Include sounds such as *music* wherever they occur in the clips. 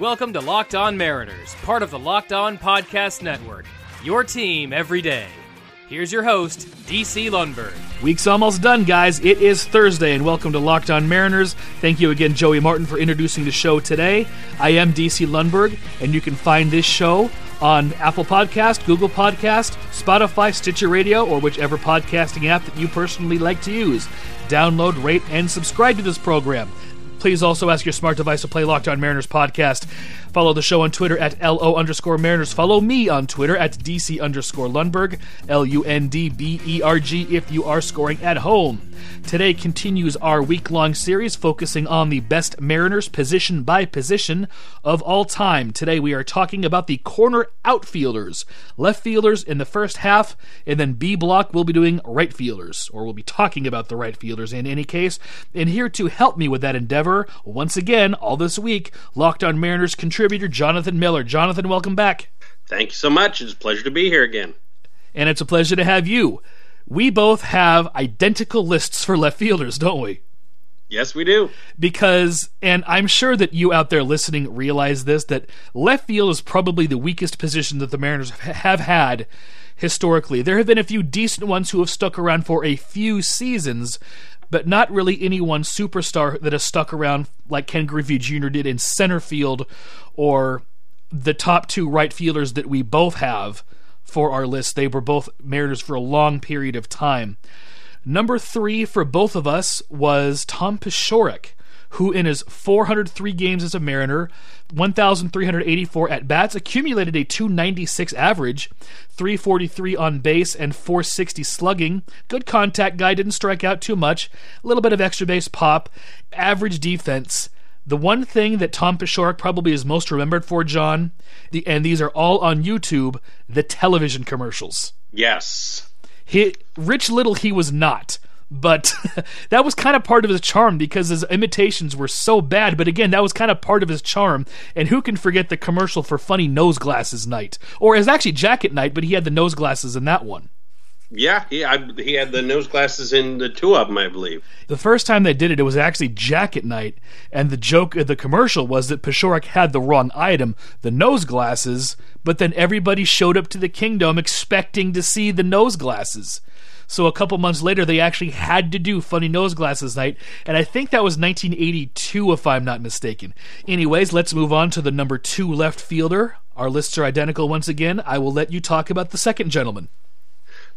Welcome to Locked On Mariners, part of the Locked On Podcast Network. Your team every day. Here's your host, DC Lundberg. Week's almost done, guys. It is Thursday, and welcome to Locked On Mariners. Thank you again, Joey Martin, for introducing the show today. I am DC Lundberg, and you can find this show on Apple Podcast, Google Podcast, Spotify, Stitcher Radio, or whichever podcasting app that you personally like to use. Download, rate, and subscribe to this program. Please also ask your smart device to play Locked On Mariners podcast. Follow the show on Twitter at LO underscore Mariners. Follow me on Twitter at DC underscore Lundberg, L U N D B E R G, if you are scoring at home. Today continues our week long series focusing on the best Mariners position by position of all time. Today we are talking about the corner outfielders, left fielders in the first half, and then B block we'll be doing right fielders, or we'll be talking about the right fielders in any case. And here to help me with that endeavor, once again, all this week, Locked on Mariners contributor Jonathan Miller. Jonathan, welcome back. Thank you so much. It's a pleasure to be here again. And it's a pleasure to have you we both have identical lists for left fielders, don't we? Yes, we do. Because, and I'm sure that you out there listening realize this, that left field is probably the weakest position that the Mariners have had historically. There have been a few decent ones who have stuck around for a few seasons, but not really any one superstar that has stuck around like Ken Griffey Jr. did in center field or the top two right fielders that we both have for our list. They were both Mariners for a long period of time. Number three for both of us was Tom Paciorek, who in his 403 games as a Mariner, 1,384 at bats, accumulated a 296 average, 343 on base, and 460 slugging. Good contact guy, didn't strike out too much, a little bit of extra base pop, average defense. The one thing that Tom Paciorek probably is most remembered for, John, the, and these are all on YouTube, the television commercials. Yes. He, Rich Little, he was not. But *laughs* that was kind of part of his charm because his imitations were so bad. But again, that was kind of part of his charm. And who can forget the commercial for Funny Nose Glasses Night? Or it was actually Jacket Night, but he had the nose glasses in that one. Yeah, he I, he had the nose glasses in the two of them, I believe. The first time they did it, it was actually Jacket Night, and the joke of the commercial was that Paciorek had the wrong item, the nose glasses, but then everybody showed up to the Kingdome expecting to see the nose glasses. So a couple months later, they actually had to do Funny Nose Glasses Night, and I think that was 1982, if I'm not mistaken. Anyways, let's move on to the number two left fielder. Our lists are identical once again. I will let you talk about the second gentleman.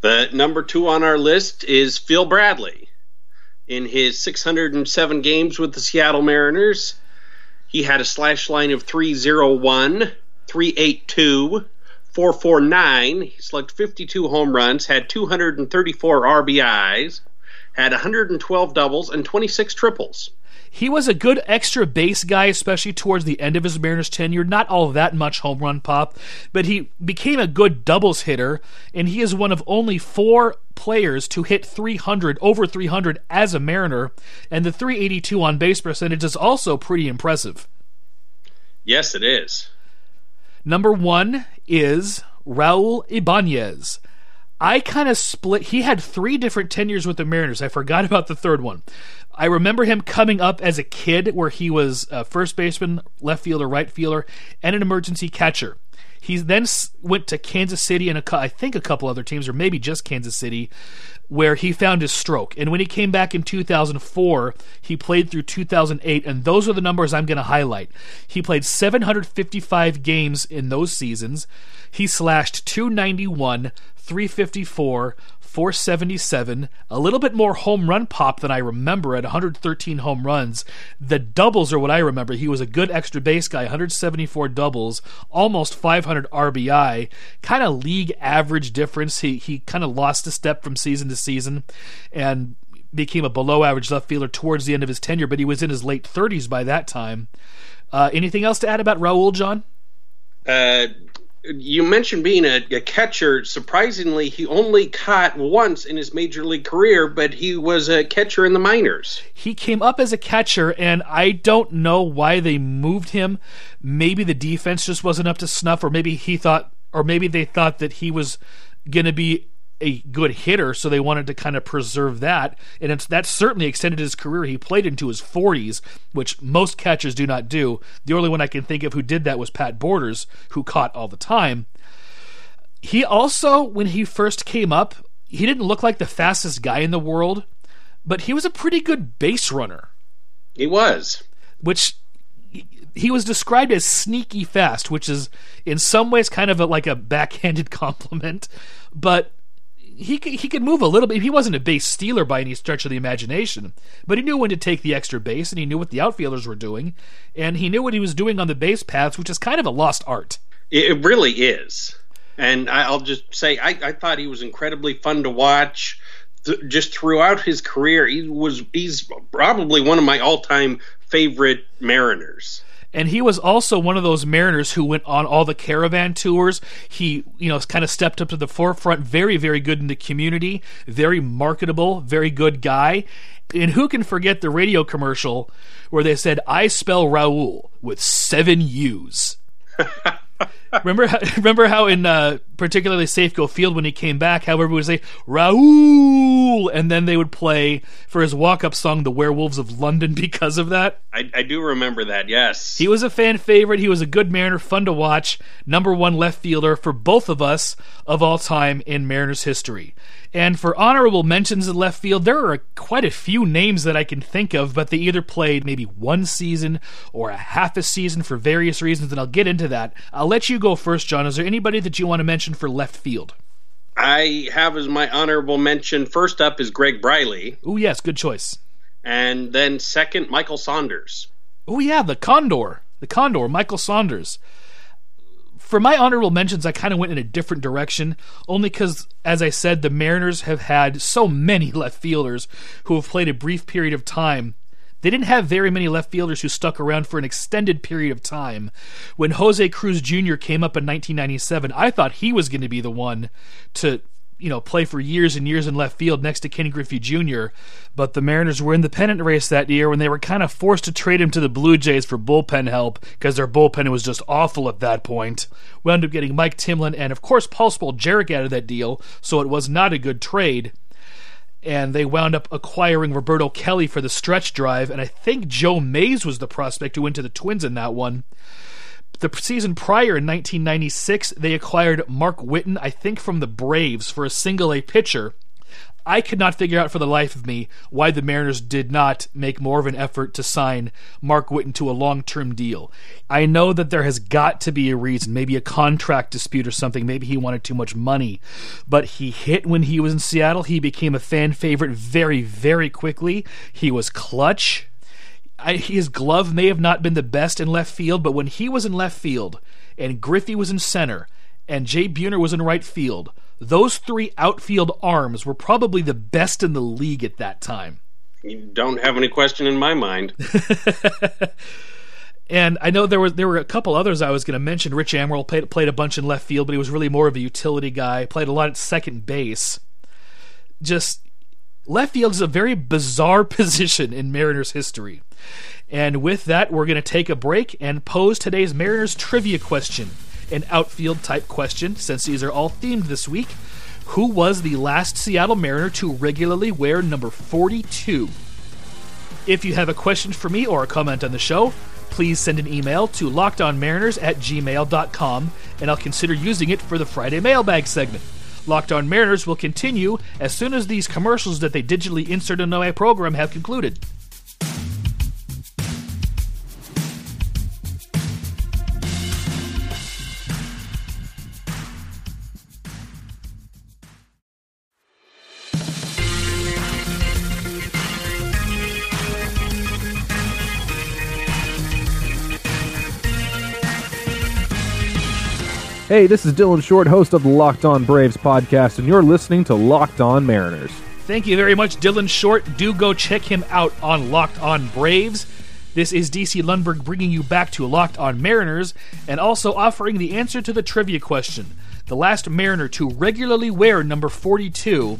The number two on our list is Phil Bradley. In his 607 games with the Seattle Mariners, he had a slash line of 301, 382, 449. He slugged 52 home runs, had 234 RBIs, had 112 doubles, and 26 triples. He was a good extra base guy, especially towards the end of his Mariners tenure. Not all that much home run pop, but he became a good doubles hitter, and he is one of only four players to hit 300, over 300 as a Mariner, and the 382 on base percentage is also pretty impressive. Yes, it is. Number one is Raul Ibanez. I kind of split. He had three different tenures with the Mariners. I forgot *laughs* about the third one. I remember him coming up as a kid where he was a first baseman, left fielder, right fielder, and an emergency catcher. He then went to Kansas City and a, I think a couple other teams, or maybe just Kansas City, where he found his stroke. And when he came back in 2004, he played through 2008, and those are the numbers I'm going to highlight. He played 755 games in those seasons. He slashed 291, 354, 477, a little bit more home run pop than I remember at 113 home runs. The doubles are what I remember. He was a good extra base guy, 174 doubles, almost 500 RBI, kind of league average difference. He he kind of lost a step from season to season and became a below average left fielder towards the end of his tenure, but he was in his late 30s by that time. Uh, anything else to add about Raul, John? Uh, you mentioned being a, a, catcher. Surprisingly, he only caught once in his major league career, but he was a catcher in the minors. He came up as a catcher, and I don't know why they moved him. Maybe the defense just wasn't up to snuff, or maybe he thought, or maybe they thought that he was going to be a good hitter, so they wanted to kind of preserve that. And it's, that certainly extended his career. He played into his 40s, which most catchers do not do. The only one I can think of who did that was Pat Borders, who caught all the time. He also, when he first came up, he didn't look like the fastest guy in the world, but he was a pretty good base runner. He was. Which he was described as sneaky fast, which is in some ways kind of a, like a backhanded *laughs* compliment, but he could, he could move a little bit. He wasn't a base stealer by any stretch of the imagination, but he knew when to take the extra base, and he knew what the outfielders were doing, and he knew what he was doing on the base paths, which is kind of a lost art. It really is, and I'll just say I, I thought he was incredibly fun to watch. Just throughout his career, he was he's probably one of my all time favorite Mariners and he was also one of those mariners who went on all the caravan tours. He you know kind of stepped up to the forefront. Very very good in the community. Very marketable. Very good guy. And who can forget the radio commercial where they said i spell raul with seven u's. *laughs* Remember, how, *laughs* remember how in uh, particularly Safeco Field when he came back, However, everyone would say Raoul, and then they would play for his walk-up song "The Werewolves of London" *laughs* because of that. I, I do remember that. Yes, he was a fan favorite. He was a good Mariner, fun to watch. Number one left fielder for both of us of all time in Mariners history. And for honorable mentions in left field, there are quite a few names that I can think of, but they either played maybe one season or a half a season for various reasons, and I'll get into that. I'll let you go first, John. Is there anybody that you want to mention for left field? I have as my honorable mention first up is Greg Briley. Oh, yes, good choice. And then second, Michael Saunders. Oh, yeah, the Condor. The Condor, Michael Saunders for my honorable mentions, I kind of went in a different direction, only because, as I said, the Mariners have had so many *laughs* left fielders who have played a brief period of time. They didn't have very many left fielders who stuck around for an extended period of time. When Jose Cruz Jr. came up in 1997, I thought he was going to be the one to you know, play for years and years in left field next to Kenny Griffey Jr. But the Mariners were in the pennant race that year when they were kind of forced to trade him to the Blue Jays for bullpen help because their bullpen was just awful at that point. We ended up getting Mike Timlin and, of course, Paul Spoljaric out of that deal, so it was not a good trade. And they wound up acquiring Roberto Kelly for the stretch drive, and I think Joe Mays was the prospect who went to the Twins in that one. The season prior in 1996, they acquired Mark Whiten, I think from the Braves, for a single A pitcher. I could not figure out for the life of me why the Mariners did not make more of an effort to sign Mark Whiten to a long term deal. I know that there has got to be a reason, maybe a contract dispute or something. Maybe he wanted too much money. But he hit when he was in Seattle. He became a fan favorite very, very quickly. He was clutch. I, his glove may have not been the best in left field, but when he was in left field and Griffey was in center and Jay Buhner was in right field, those three outfield arms were probably the best in the league at that time. You don't have any question in my mind. *laughs* and I know there was there were a couple others I was going to mention. Rich Amaral played played a bunch in left field, but he was really more of a utility guy. Played a lot at second base. Just left field is a very bizarre *laughs* position in Mariners history. And with that, we're going to take a break and pose today's Mariners trivia question, an outfield type question, since these are all themed this week. Who was the last Seattle Mariner to regularly wear number 42? If you have a question for me or a comment on the show, please send an email to lockedonmariners at gmail.com and I'll consider using it for the Friday mailbag segment. Locked On Mariners will continue as soon as these commercials that they digitally insert into my program have concluded. Hey, this is Dylan Short, host of the Locked On Braves podcast, and you're listening to Locked On Mariners. Thank you very much, Dylan Short. Do go check him out on Locked On Braves. This is DC Lundberg bringing you back to Locked On Mariners and also offering the answer to the trivia question. The last Mariner to regularly wear number 42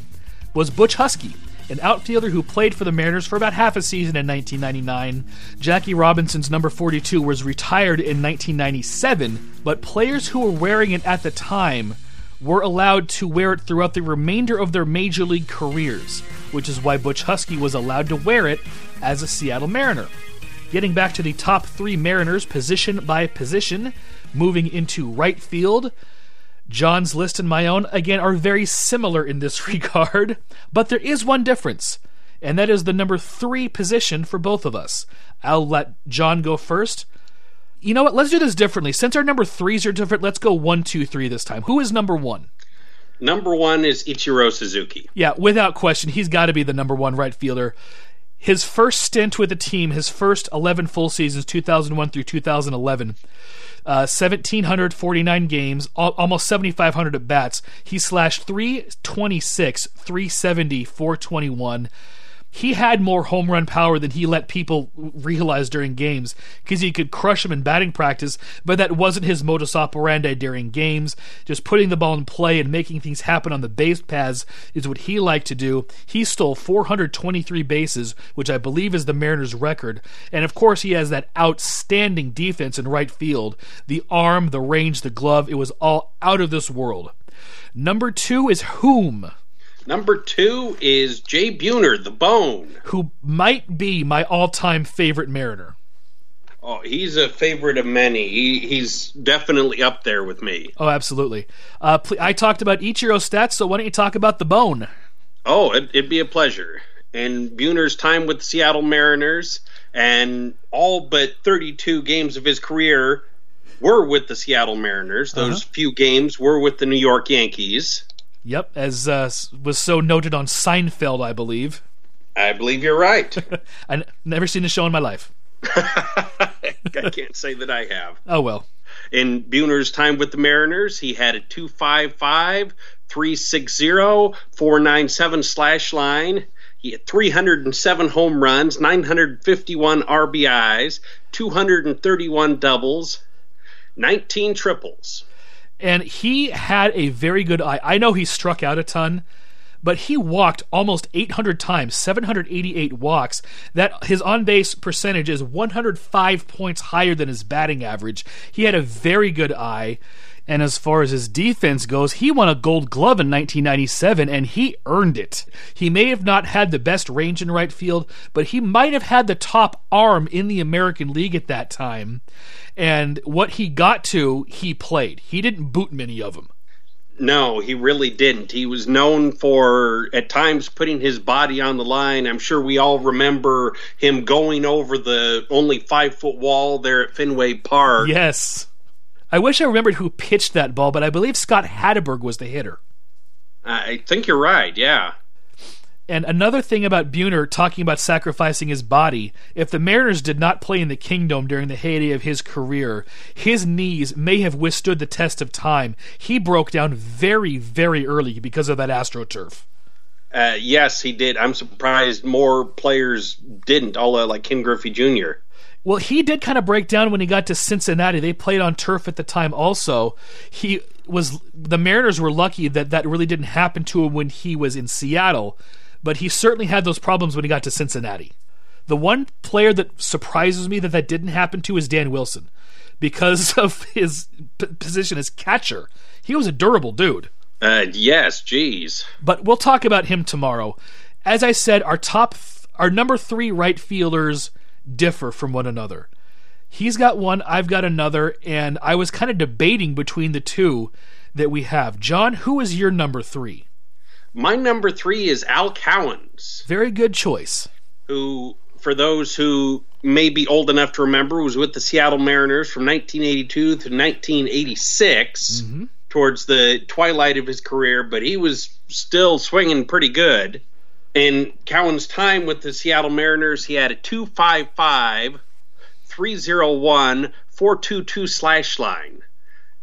was Butch Huskey an outfielder who played for the Mariners for about half a season in 1999. Jackie Robinson's number 42 was retired in 1997, but players who were wearing it at the time were allowed to wear it throughout the remainder of their major league careers, which is why Butch Huskey was allowed to wear it as a Seattle Mariner. Getting back to the top three Mariners, position by position, moving into right field. John's list and my own, again, are very similar in this *laughs* regard, but there is one difference, and that is the number three position for both of us. I'll let John go first. You know what? Let's do this differently. Since our number threes are different, let's go one, two, three this time. Who is number one? Number one is Ichiro Suzuki. Yeah, without question, he's got to be the number one right fielder. His first stint with the team, his first 11 full seasons, 2001 through 2011, uh, 1,749 games, al- almost 7,500 at bats. He slashed 326, 370, 421 he had more home run power than he let people realize during games because he could crush him in batting practice, but that wasn't his modus operandi during games. Just putting the ball in play and making things happen on the base paths is what he liked to do. He stole 423 bases, which I believe is the Mariners' record. And of course, he has that outstanding defense in right field. The arm, the range, the glove, it was all out of this world. Number two is Whom. Number two is Jay Buhner, the Bone. Who might be my all time favorite Mariner. Oh, he's a favorite of many. He, he's definitely up there with me. Oh, absolutely. Uh, pl- I talked about Ichiro stats, so why don't you talk about the Bone? Oh, it, it'd be a pleasure. And Buhner's time with the Seattle Mariners and all but 32 games of his career were with the Seattle Mariners. Those uh-huh. few games were with the New York Yankees. Yep, as uh, was so noted on Seinfeld, I believe. I believe you're right. *laughs* I've never seen the show in my life. *laughs* I can't say that I have. Oh well. In Buhner's time with the Mariners, he had a 255, 360, 497 slash line. He had 307 home runs, 951 RBIs, 231 doubles, 19 triples and he had a very good eye. I know he struck out a ton, but he walked almost 800 times, 788 walks. That his on base percentage is 105 points higher than his batting average. He had a very good eye. And as far as his defense goes, he won a gold glove in 1997 and he earned it. He may have not had the best range in right field, but he might have had the top arm in the American League at that time. And what he got to, he played. He didn't boot many of them. No, he really didn't. He was known for at times putting his body on the line. I'm sure we all remember him going over the only five foot wall there at Fenway Park. Yes. I wish I remembered who pitched that ball, but I believe Scott Hatteberg was the hitter. I think you're right, yeah. And another thing about Buhner talking about sacrificing his body, if the Mariners did not play in the Kingdome during the heyday of his career, his knees may have withstood the test of time. He broke down very, very early because of that AstroTurf. Uh, yes, he did. I'm surprised more players didn't, all uh, like Ken Griffey Jr. Well, he did kind of break down when he got to Cincinnati. They played on turf at the time also. He was the Mariners were lucky that that really didn't happen to him when he was in Seattle, but he certainly had those problems when he got to Cincinnati. The one player that surprises me that that didn't happen to is Dan Wilson because *laughs* of his p- position as catcher. He was a durable dude. Uh, yes, geez. But we'll talk about him tomorrow. As I said, our top, our number three right fielders differ from one another. He's got one, I've got another, and I was kind of debating between the two that we have. John, who is your number three? My number three is Al Cowens. Very good choice. Who, for those who may be old enough to remember, was with the Seattle Mariners from 1982 to 1986, mm-hmm. towards the twilight of his career, but he was still swinging pretty good. In Cowens' time with the Seattle Mariners, he had a 255, 301, 422 slash line.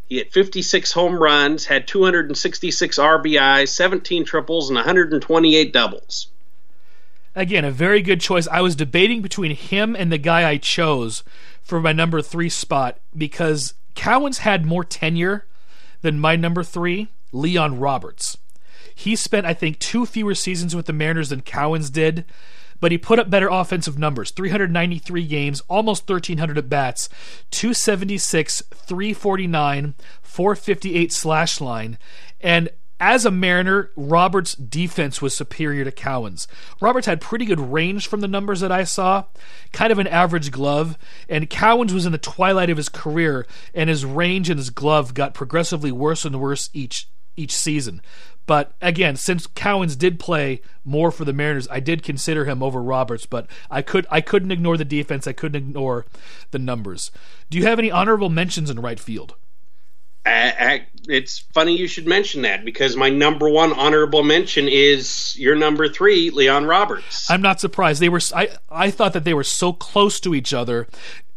He had 56 home runs, had 266 RBIs, 17 triples, and 128 doubles. Again, a very good choice. I was debating between him and the guy I chose for my number three spot because Cowens had more tenure than my number three, Leon Roberts. He spent, I think, two fewer seasons with the Mariners than Cowens did, but he put up better offensive numbers 393 games, almost 1,300 at bats, 276, 349, 458 slash line. And as a Mariner, Roberts' defense was superior to Cowens'. Roberts had pretty good range from the numbers that I saw, kind of an average glove, and Cowens was in the twilight of his career, and his range and his glove got progressively worse and worse each each season. But again, since Cowens did play more for the Mariners, I did consider him over Roberts, but I could I couldn't ignore the defense, I couldn't ignore the numbers. Do you have any honorable mentions in right field? It's funny you should mention that because my number one honorable mention is your number three, Leon Roberts. I'm not surprised. They were. I I thought that they were so close to each other,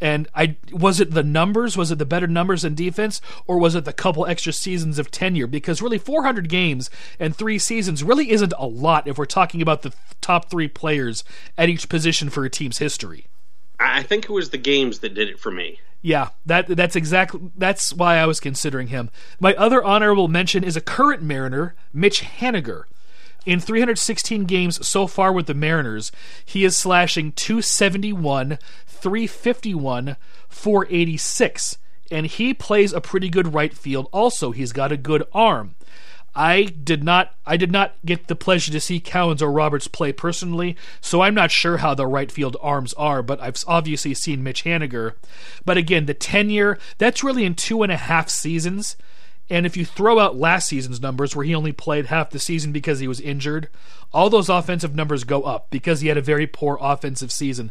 and I was it the numbers? Was it the better numbers in defense, or was it the couple extra seasons of tenure? Because really, 400 games and three seasons really isn't a lot if we're talking about the top three players at each position for a team's history. I think it was the games that did it for me. Yeah, that that's exactly that's why I was considering him. My other honorable mention is a current Mariner, Mitch Haniger. In 316 games so far with the Mariners, he is slashing 271, 351, 486, and he plays a pretty good right field also. He's got a good arm. I did not I did not get the pleasure to see Cowens or Roberts play personally, so I'm not sure how the right field arms are, but I've obviously seen Mitch Haniger. But again, the tenure, that's really in two and a half seasons. And if you throw out last season's numbers, where he only played half the season because he was injured, all those offensive numbers go up because he had a very poor offensive season.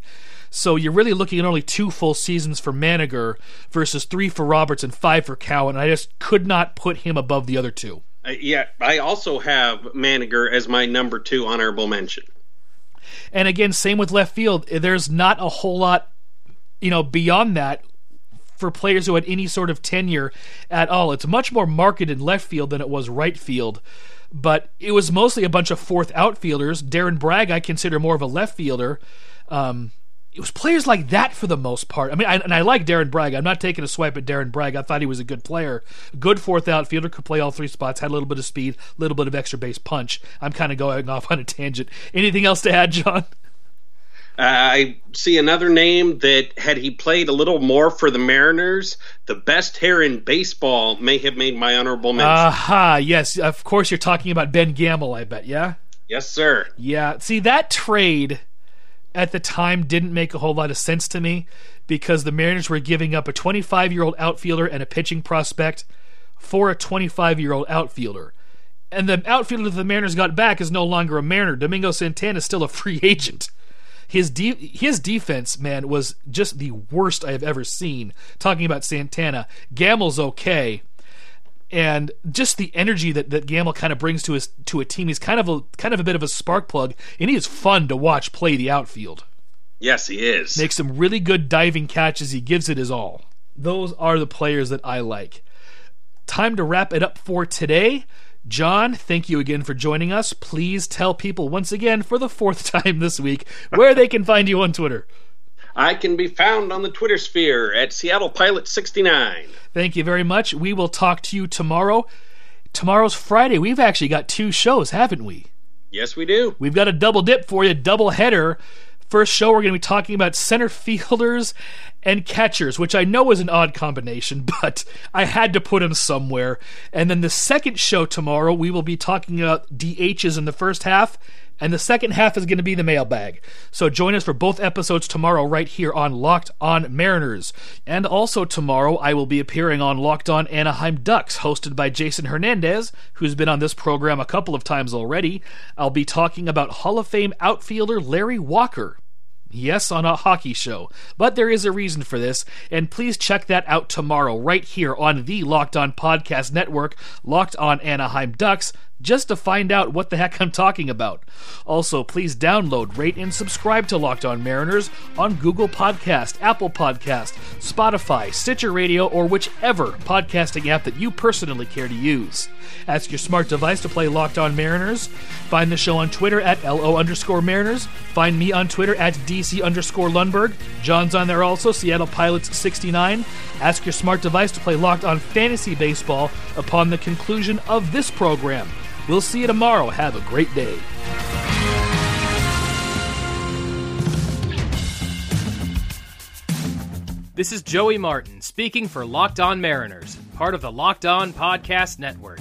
So you're really looking at only two full seasons for Haniger versus three for Roberts and five for Cowan. I just could not put him above the other two. Uh, yeah, I also have Haniger as my number two honorable mention. And again, same with left field. There's not a whole lot, you know, beyond that for players who had any sort of tenure at all. It's much more marketed left field than it was right field. But it was mostly a bunch of fourth outfielders. Darren Bragg, I consider more of a left fielder. Um, it was players like that for the most part. I mean, I, and I like Darren Bragg. I'm not taking a swipe at Darren Bragg. I thought he was a good player, good fourth outfielder, could play all three spots, had a little bit of speed, a little bit of extra base punch. I'm kind of going *laughs* off on a tangent. Anything else to add, John? I see another name that had he played a little more for the Mariners, the best hair in baseball may have made my honorable mention. Aha, uh-huh, yes, of course you're talking about Ben Gamel, I bet, yeah? Yes, sir. Yeah, see that trade at the time didn't make a whole lot of sense to me because the Mariners were giving up a 25 year old outfielder and a pitching prospect for a 25 year old outfielder. And the outfielder that the Mariners got back is no longer a Mariner. Domingo Santana is still a *laughs* free agent. His de- his defense, man, was just the worst I have ever seen. Talking about Santana, Gamel's okay, and just the energy that, that Gamel kind of brings to his to a team. He's kind of a kind of a bit of a spark plug, and he is fun to watch play the outfield. Yes, he is. Makes some really good diving catches. He gives it his all. Those are the players that I like. Time to wrap it up for today. John, thank you again for joining us. Please tell people once again for the fourth *laughs* time this week where they can find you on Twitter. I can be found on the Twitter sphere at Seattle Pilot 69. Thank you very much. We will talk to you tomorrow. Tomorrow's Friday. We've actually got two shows, haven't we? Yes, we do. We've got a double dip for you, double header. First show, we're going to be talking about center *laughs* fielders and catchers, which I know is an odd combination, *laughs* but I had to put them somewhere. And then the second show tomorrow, we will be talking about DHs in the first half and the second half is going to be the mailbag. So join us for both episodes tomorrow right here on Locked On Mariners. And also tomorrow, I will be appearing on Locked On Anaheim Ducks, hosted by Jason Hernandez, who's been on this program a couple of times already. I'll be talking about Hall of Fame outfielder Larry Walker. Yes, on a hockey show. But there is a reason for this, and please check that out tomorrow, right here on the Locked On Podcast Network, Locked On Anaheim Ducks just to find out what the heck I'm talking about. Also, please download, rate, and subscribe to Locked On Mariners on Google Podcast, Apple Podcast, Spotify, Stitcher Radio, or whichever podcasting app that you personally care to use. Ask your smart device to play Locked On Mariners. Find the show on Twitter at LO underscore Mariners. Find me on Twitter at DC underscore Lundberg. John's on there also, Seattle Pilots 69. Ask your smart device to play Locked On Fantasy Baseball upon the conclusion of this program. We'll see you tomorrow. Have a great day. This is Joey Martin speaking for Locked On Mariners, part of the Locked On Podcast Network.